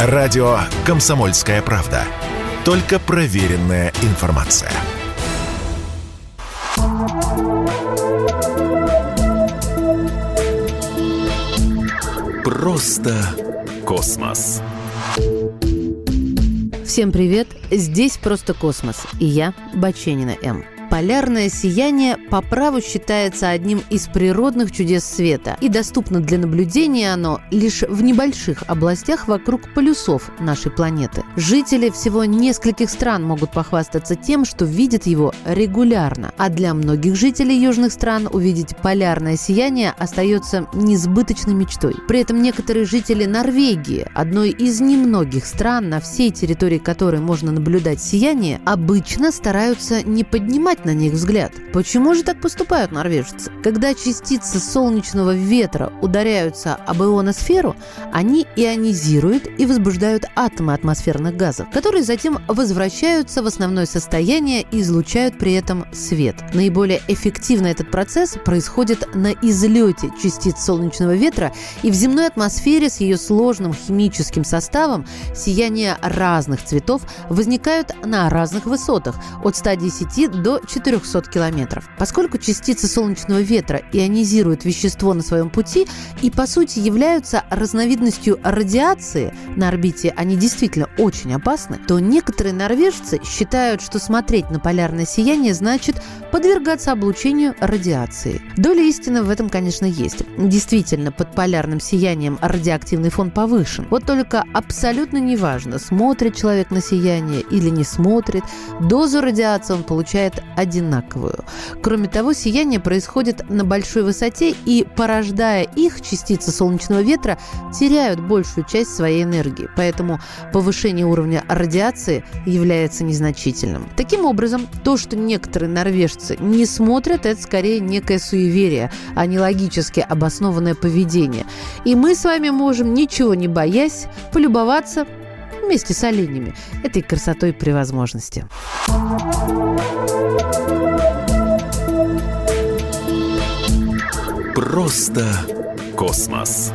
Радио «Комсомольская правда». Только проверенная информация. Просто космос. Всем привет! Здесь «Просто космос» и я, Баченина М. Полярное сияние по праву считается одним из природных чудес света, и доступно для наблюдения оно лишь в небольших областях вокруг полюсов нашей планеты. Жители всего нескольких стран могут похвастаться тем, что видят его регулярно, а для многих жителей южных стран увидеть полярное сияние остается несбыточной мечтой. При этом некоторые жители Норвегии, одной из немногих стран, на всей территории которой можно наблюдать сияние, обычно стараются не поднимать поднимать на них взгляд. Почему же так поступают норвежцы? Когда частицы солнечного ветра ударяются об ионосферу, они ионизируют и возбуждают атомы атмосферных газов, которые затем возвращаются в основное состояние и излучают при этом свет. Наиболее эффективно этот процесс происходит на излете частиц солнечного ветра и в земной атмосфере с ее сложным химическим составом сияния разных цветов возникают на разных высотах от 110 до 400 километров. Поскольку частицы солнечного ветра ионизируют вещество на своем пути и, по сути, являются разновидностью радиации на орбите, они действительно очень опасны, то некоторые норвежцы считают, что смотреть на полярное сияние значит подвергаться облучению радиации. Доля истины в этом, конечно, есть. Действительно, под полярным сиянием радиоактивный фон повышен. Вот только абсолютно неважно, смотрит человек на сияние или не смотрит, дозу радиации он получает одинаковую. Кроме того, сияние происходит на большой высоте, и, порождая их, частицы солнечного ветра теряют большую часть своей энергии. Поэтому повышение уровня радиации является незначительным. Таким образом, то, что некоторые норвежцы не смотрят, это скорее некое суеверие, а не логически обоснованное поведение. И мы с вами можем, ничего не боясь, полюбоваться вместе с оленями этой красотой при возможности. Просто космос.